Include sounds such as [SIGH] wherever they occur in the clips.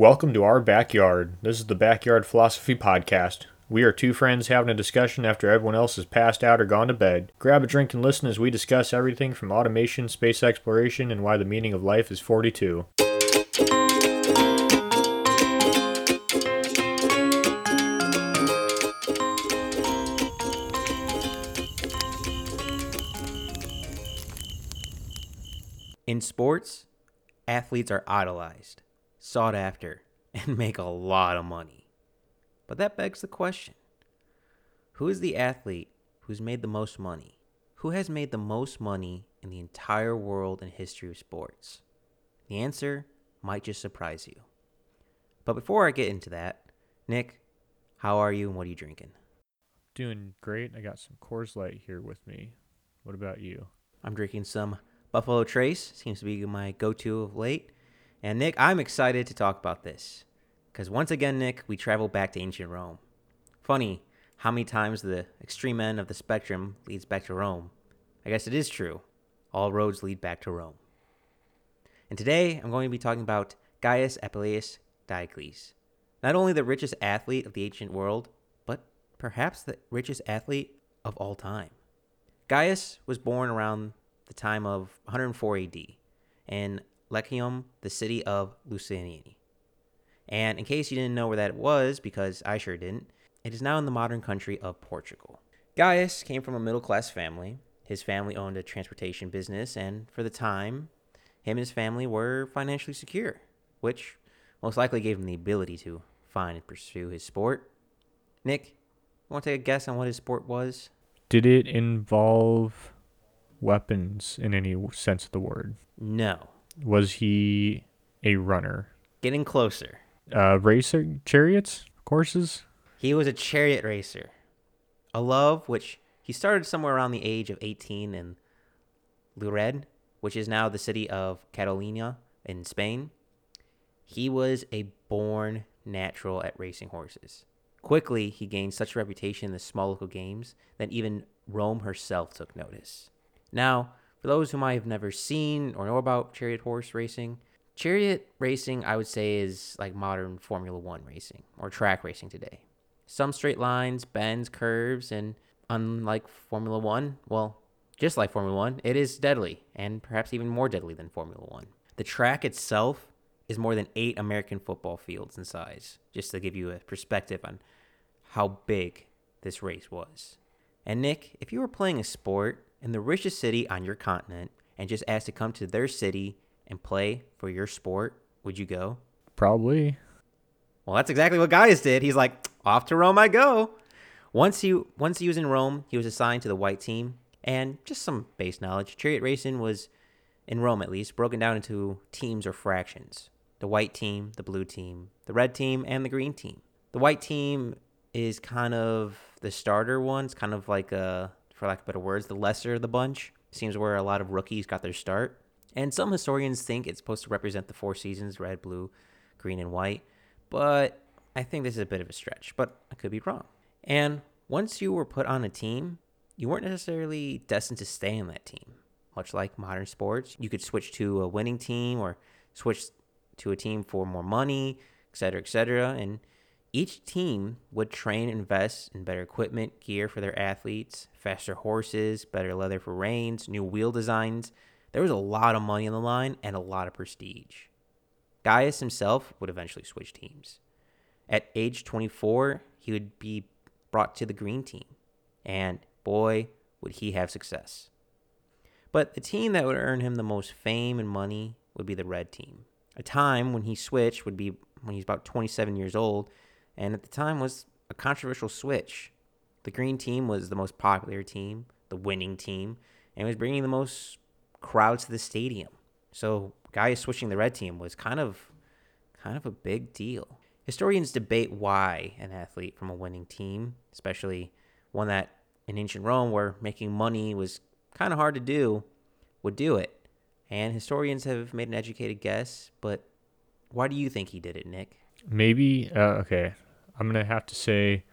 Welcome to our backyard. This is the Backyard Philosophy Podcast. We are two friends having a discussion after everyone else has passed out or gone to bed. Grab a drink and listen as we discuss everything from automation, space exploration, and why the meaning of life is 42. In sports, athletes are idolized, sought after, [LAUGHS] and make a lot of money. But that begs the question who is the athlete who's made the most money? Who has made the most money in the entire world and history of sports? The answer might just surprise you. But before I get into that, Nick, how are you and what are you drinking? Doing great. I got some Coors Light here with me. What about you? I'm drinking some Buffalo Trace, seems to be my go to of late. And Nick, I'm excited to talk about this. Because once again, Nick, we travel back to ancient Rome. Funny how many times the extreme end of the spectrum leads back to Rome. I guess it is true. All roads lead back to Rome. And today I'm going to be talking about Gaius Appius Diocles. Not only the richest athlete of the ancient world, but perhaps the richest athlete of all time. Gaius was born around the time of 104 AD in Lecium, the city of Lucania. And in case you didn't know where that was, because I sure didn't, it is now in the modern country of Portugal. Gaius came from a middle class family. His family owned a transportation business, and for the time, him and his family were financially secure, which most likely gave him the ability to find and pursue his sport. Nick, you want to take a guess on what his sport was? Did it involve weapons in any sense of the word? No. Was he a runner? Getting closer. Uh, racer, chariots, horses? He was a chariot racer. A love which he started somewhere around the age of 18 in Lured, which is now the city of Catalonia in Spain. He was a born natural at racing horses. Quickly, he gained such a reputation in the small local games that even Rome herself took notice. Now, for those who might have never seen or know about chariot horse racing, chariot racing, I would say, is like modern Formula One racing or track racing today. Some straight lines, bends, curves, and unlike Formula One, well, just like Formula One, it is deadly and perhaps even more deadly than Formula One. The track itself is more than eight American football fields in size, just to give you a perspective on how big this race was. And Nick, if you were playing a sport in the richest city on your continent and just asked to come to their city and play for your sport, would you go? Probably. Well, that's exactly what Gaius did. He's like, off to Rome I go. Once he once he was in Rome, he was assigned to the white team. And just some base knowledge, chariot racing was in Rome at least broken down into teams or fractions. The white team, the blue team, the red team, and the green team. The white team is kind of the starter one. It's kind of like a for lack of better words, the lesser of the bunch. Seems where a lot of rookies got their start. And some historians think it's supposed to represent the four seasons red, blue, green, and white. But I think this is a bit of a stretch, but I could be wrong. And once you were put on a team, you weren't necessarily destined to stay in that team. Much like modern sports, you could switch to a winning team or switch to a team for more money, etc., etc. And each team would train and invest in better equipment, gear for their athletes, faster horses, better leather for reins, new wheel designs. There was a lot of money on the line and a lot of prestige. Gaius himself would eventually switch teams. At age 24, he would be brought to the green team, and boy, would he have success. But the team that would earn him the most fame and money would be the red team. A time when he switched would be when he's about 27 years old and at the time was a controversial switch. The green team was the most popular team, the winning team, and was bringing the most crowds to the stadium. So, Gaius switching the red team was kind of kind of a big deal. Historians debate why an athlete from a winning team, especially one that in ancient Rome where making money was kind of hard to do, would do it. And historians have made an educated guess, but why do you think he did it, Nick? Maybe uh, okay. I'm gonna have to say,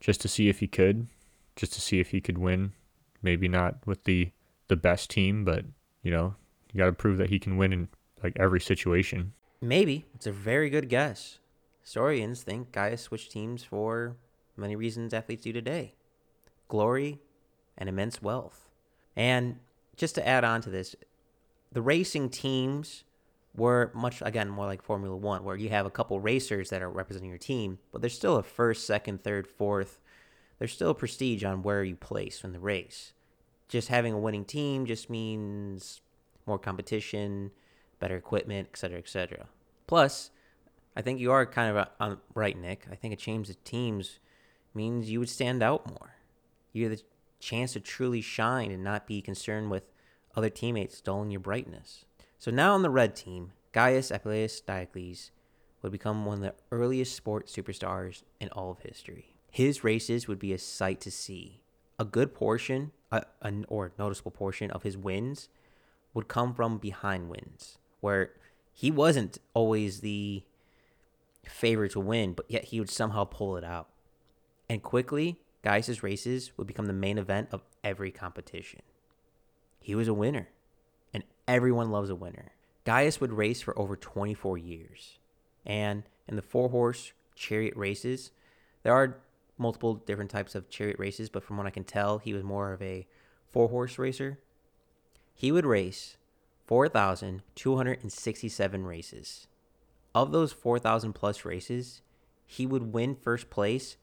just to see if he could, just to see if he could win. Maybe not with the the best team, but you know, you got to prove that he can win in like every situation. Maybe. It's a very good guess. Historians think Gaius switched teams for many reasons athletes do today glory and immense wealth. And just to add on to this, the racing teams were much, again, more like Formula One, where you have a couple racers that are representing your team, but there's still a first, second, third, fourth. There's still prestige on where you place in the race. Just having a winning team just means more competition, better equipment, et cetera, et cetera. Plus, I think you are kind of on right, Nick. I think a change of teams means you would stand out more. You have the chance to truly shine and not be concerned with other teammates stalling your brightness. So now on the red team, Gaius Apuleius Diocles would become one of the earliest sports superstars in all of history. His races would be a sight to see. A good portion, uh, an, or noticeable portion of his wins would come from behind wins, where he wasn't always the favorite to win, but yet he would somehow pull it out. And quickly, Gaius' races would become the main event of every competition. He was a winner, everyone loves a winner. Gaius would race for over 24 years. And in the four horse chariot races, there are multiple different types of chariot races, but from what I can tell, he was more of a four horse racer. He would race 4,267 races. Of those 4,000 plus races, he would win first place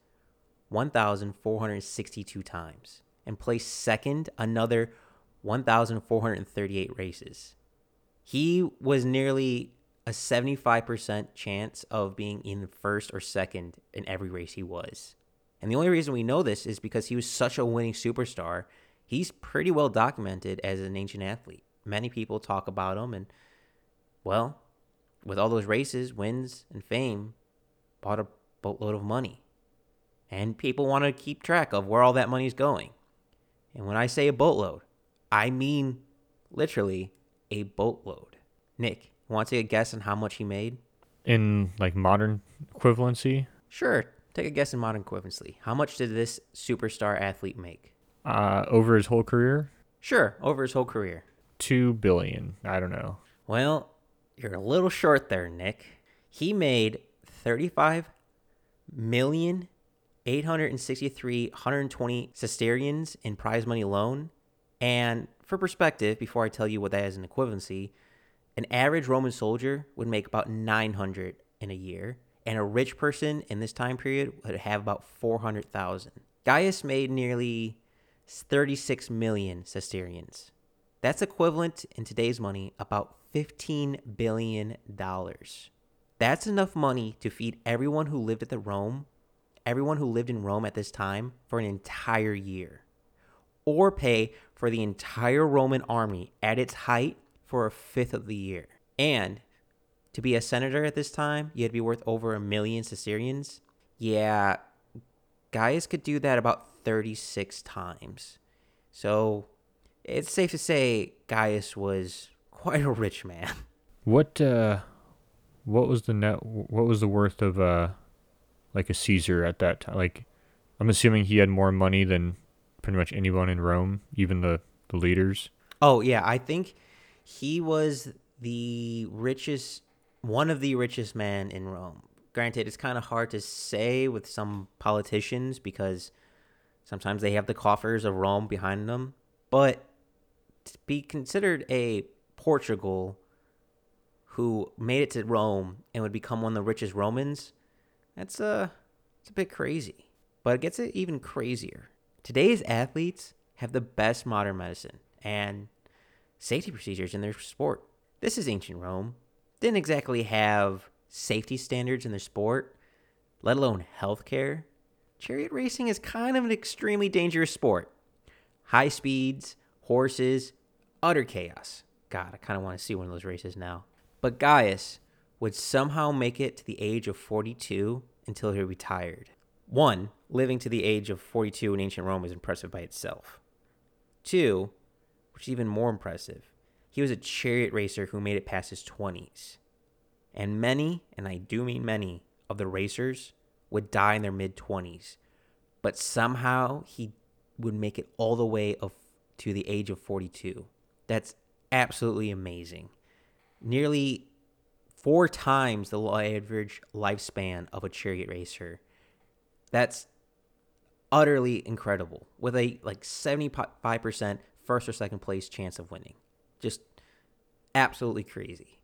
1,462 times and place second another 1,438 races. He was nearly a 75% chance of being in first or second in every race he was. And the only reason we know this is because he was such a winning superstar. He's pretty well documented as an ancient athlete. Many people talk about him, and well, with all those races, wins, and fame, bought a boatload of money. And people want to keep track of where all that money's going. And when I say a boatload, I mean literally a boatload. Nick, want to take a guess on how much he made? In like modern equivalency, Sure, take a guess in modern equivalency. How much did this superstar athlete make? uh, over his whole career, Sure, over his whole career. two billion. I don't know. Well, you're a little short there, Nick. He made 35 million 863 120 in prize money alone. And for perspective, before I tell you what that is in equivalency, an average Roman soldier would make about 900 in a year, and a rich person in this time period would have about 400,000. Gaius made nearly 36 million sesterces. That's equivalent in today's money about 15 billion dollars. That's enough money to feed everyone who lived at the Rome, everyone who lived in Rome at this time for an entire year, or pay for the entire Roman army at its height for a fifth of the year. And to be a senator at this time, you had to be worth over a million sesterces. Yeah, Gaius could do that about 36 times. So it's safe to say Gaius was quite a rich man. [LAUGHS] What uh, what was the net? What was the worth of uh, like a Caesar at that time? Like, I'm assuming he had more money than pretty much anyone in Rome, even the the leaders. Oh yeah, I think he was the richest, one of the richest men in Rome. Granted, it's kind of hard to say with some politicians because sometimes they have the coffers of Rome behind them. But to be considered a Portugal who made it to Rome and would become one of the richest Romans, that's uh, it's a bit crazy. But it gets it even crazier. Today's athletes have the best modern medicine and safety procedures in their sport. This is ancient Rome. Didn't exactly have safety standards in their sport, let alone healthcare. Chariot racing is kind of an extremely dangerous sport. High speeds, horses, utter chaos. God, I kind of want to see one of those races now. But Gaius would somehow make it to the age of 42 until he retired. One, living to the age of 42 in ancient Rome is impressive by itself. Two, which is even more impressive, he was a chariot racer who made it past his 20s. And many, and I do mean many, of the racers would die in their mid 20s. But somehow he would make it all the way of, to the age of 42. That's absolutely amazing. Nearly four times the average lifespan of a chariot racer. That's utterly incredible with a like 75% first or second place chance of winning. Just absolutely crazy.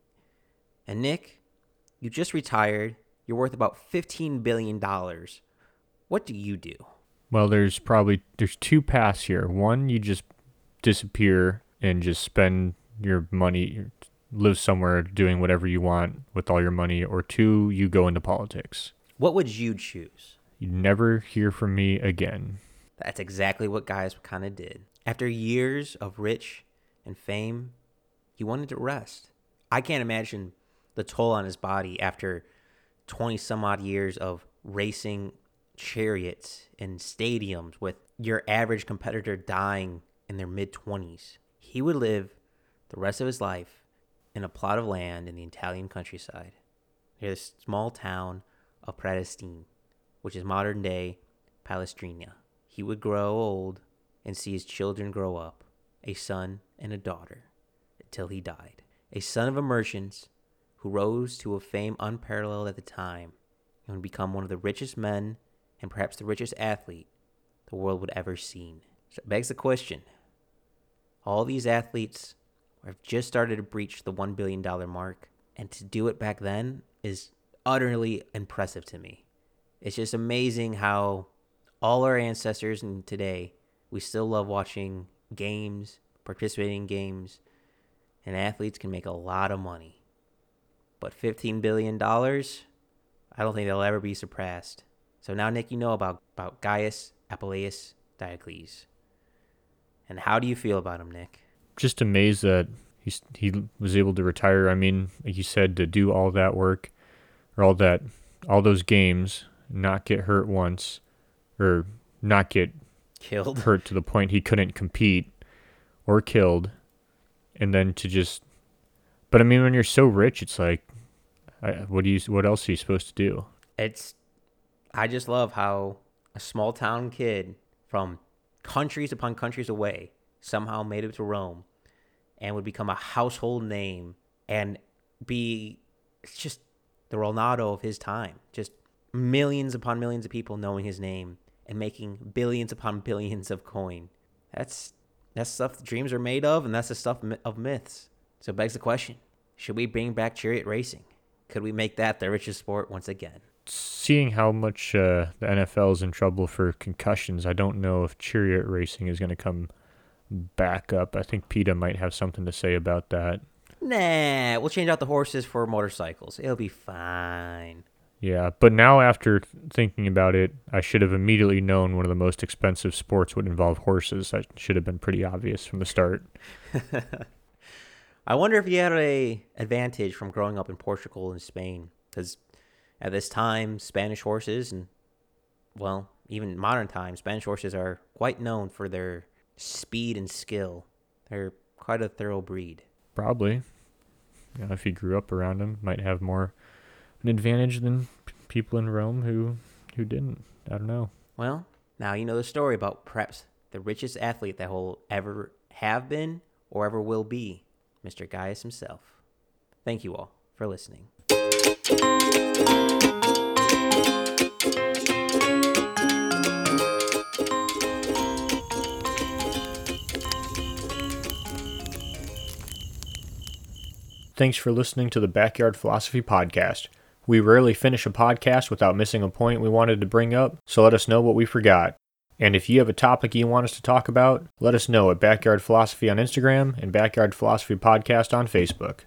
And Nick, you just retired. You're worth about $15 billion. What do you do? Well, there's probably there's two paths here. One, you just disappear and just spend your money live somewhere doing whatever you want with all your money or two, you go into politics. What would you choose? You never hear from me again. That's exactly what Gaius kind of did. After years of rich and fame, he wanted to rest. I can't imagine the toll on his body after 20 some odd years of racing chariots in stadiums with your average competitor dying in their mid 20s. He would live the rest of his life in a plot of land in the Italian countryside near the small town of Pratestine, which is modern day Palestrina. He would grow old and see his children grow up, a son and a daughter, until he died. A son of merchant who rose to a fame unparalleled at the time and would become one of the richest men and perhaps the richest athlete the world would ever seen. So it begs the question all these athletes have just started to breach the $1 billion mark, and to do it back then is utterly impressive to me. It's just amazing how all our ancestors and today we still love watching games, participating in games, and athletes can make a lot of money. But $15 billion, I don't think they'll ever be surpassed. So now, Nick, you know about, about Gaius Apuleius Diocles. And how do you feel about him, Nick? Just amazed that he he was able to retire. I mean, like you said, to do all that work or all that all those games, not get hurt once, or not get killed, hurt to the point he couldn't compete, or killed, and then to just. But I mean, when you're so rich, it's like, I, what do you? What else are you supposed to do? It's I just love how a small town kid from countries upon countries away somehow made it to Rome and would become a household name and be just the Ronaldo of his time. Just millions upon millions of people knowing his name and making billions upon [LAUGHS] billions of coin. That's that's stuff dreams are made of, and that's the stuff of myths. So it begs the question: Should we bring back chariot racing? Could we make that the richest sport once again? seeing how much uh, the NFL is in trouble for concussions, I don't know if chariot racing is going to come back up. I think PETA might have something to say about that. Nah, we'll change out the horses for motorcycles. It'll be fine. Yeah, but now after thinking about it, I should have immediately known one of the most expensive sports would involve horses. That should have been pretty obvious from the start. [LAUGHS] I wonder if you had a advantage from growing up in Portugal and Spain, because at this time, Spanish horses and, well, even modern times, Spanish horses are quite known for their speed and skill. They're quite a thorough breed. Probably. You know, if you grew up around them, might have more an advantage than p- people in Rome who who didn't. I don't know. Well, now you know the story about perhaps the richest athlete that will ever have been or ever will be, Mr. Gaius himself. Thank you all for listening. Thanks for listening to the Backyard Philosophy Podcast. We rarely finish a podcast without missing a point we wanted to bring up, so let us know what we forgot. And if you have a topic you want us to talk about, let us know at Backyard Philosophy on Instagram and Backyard Philosophy Podcast on Facebook.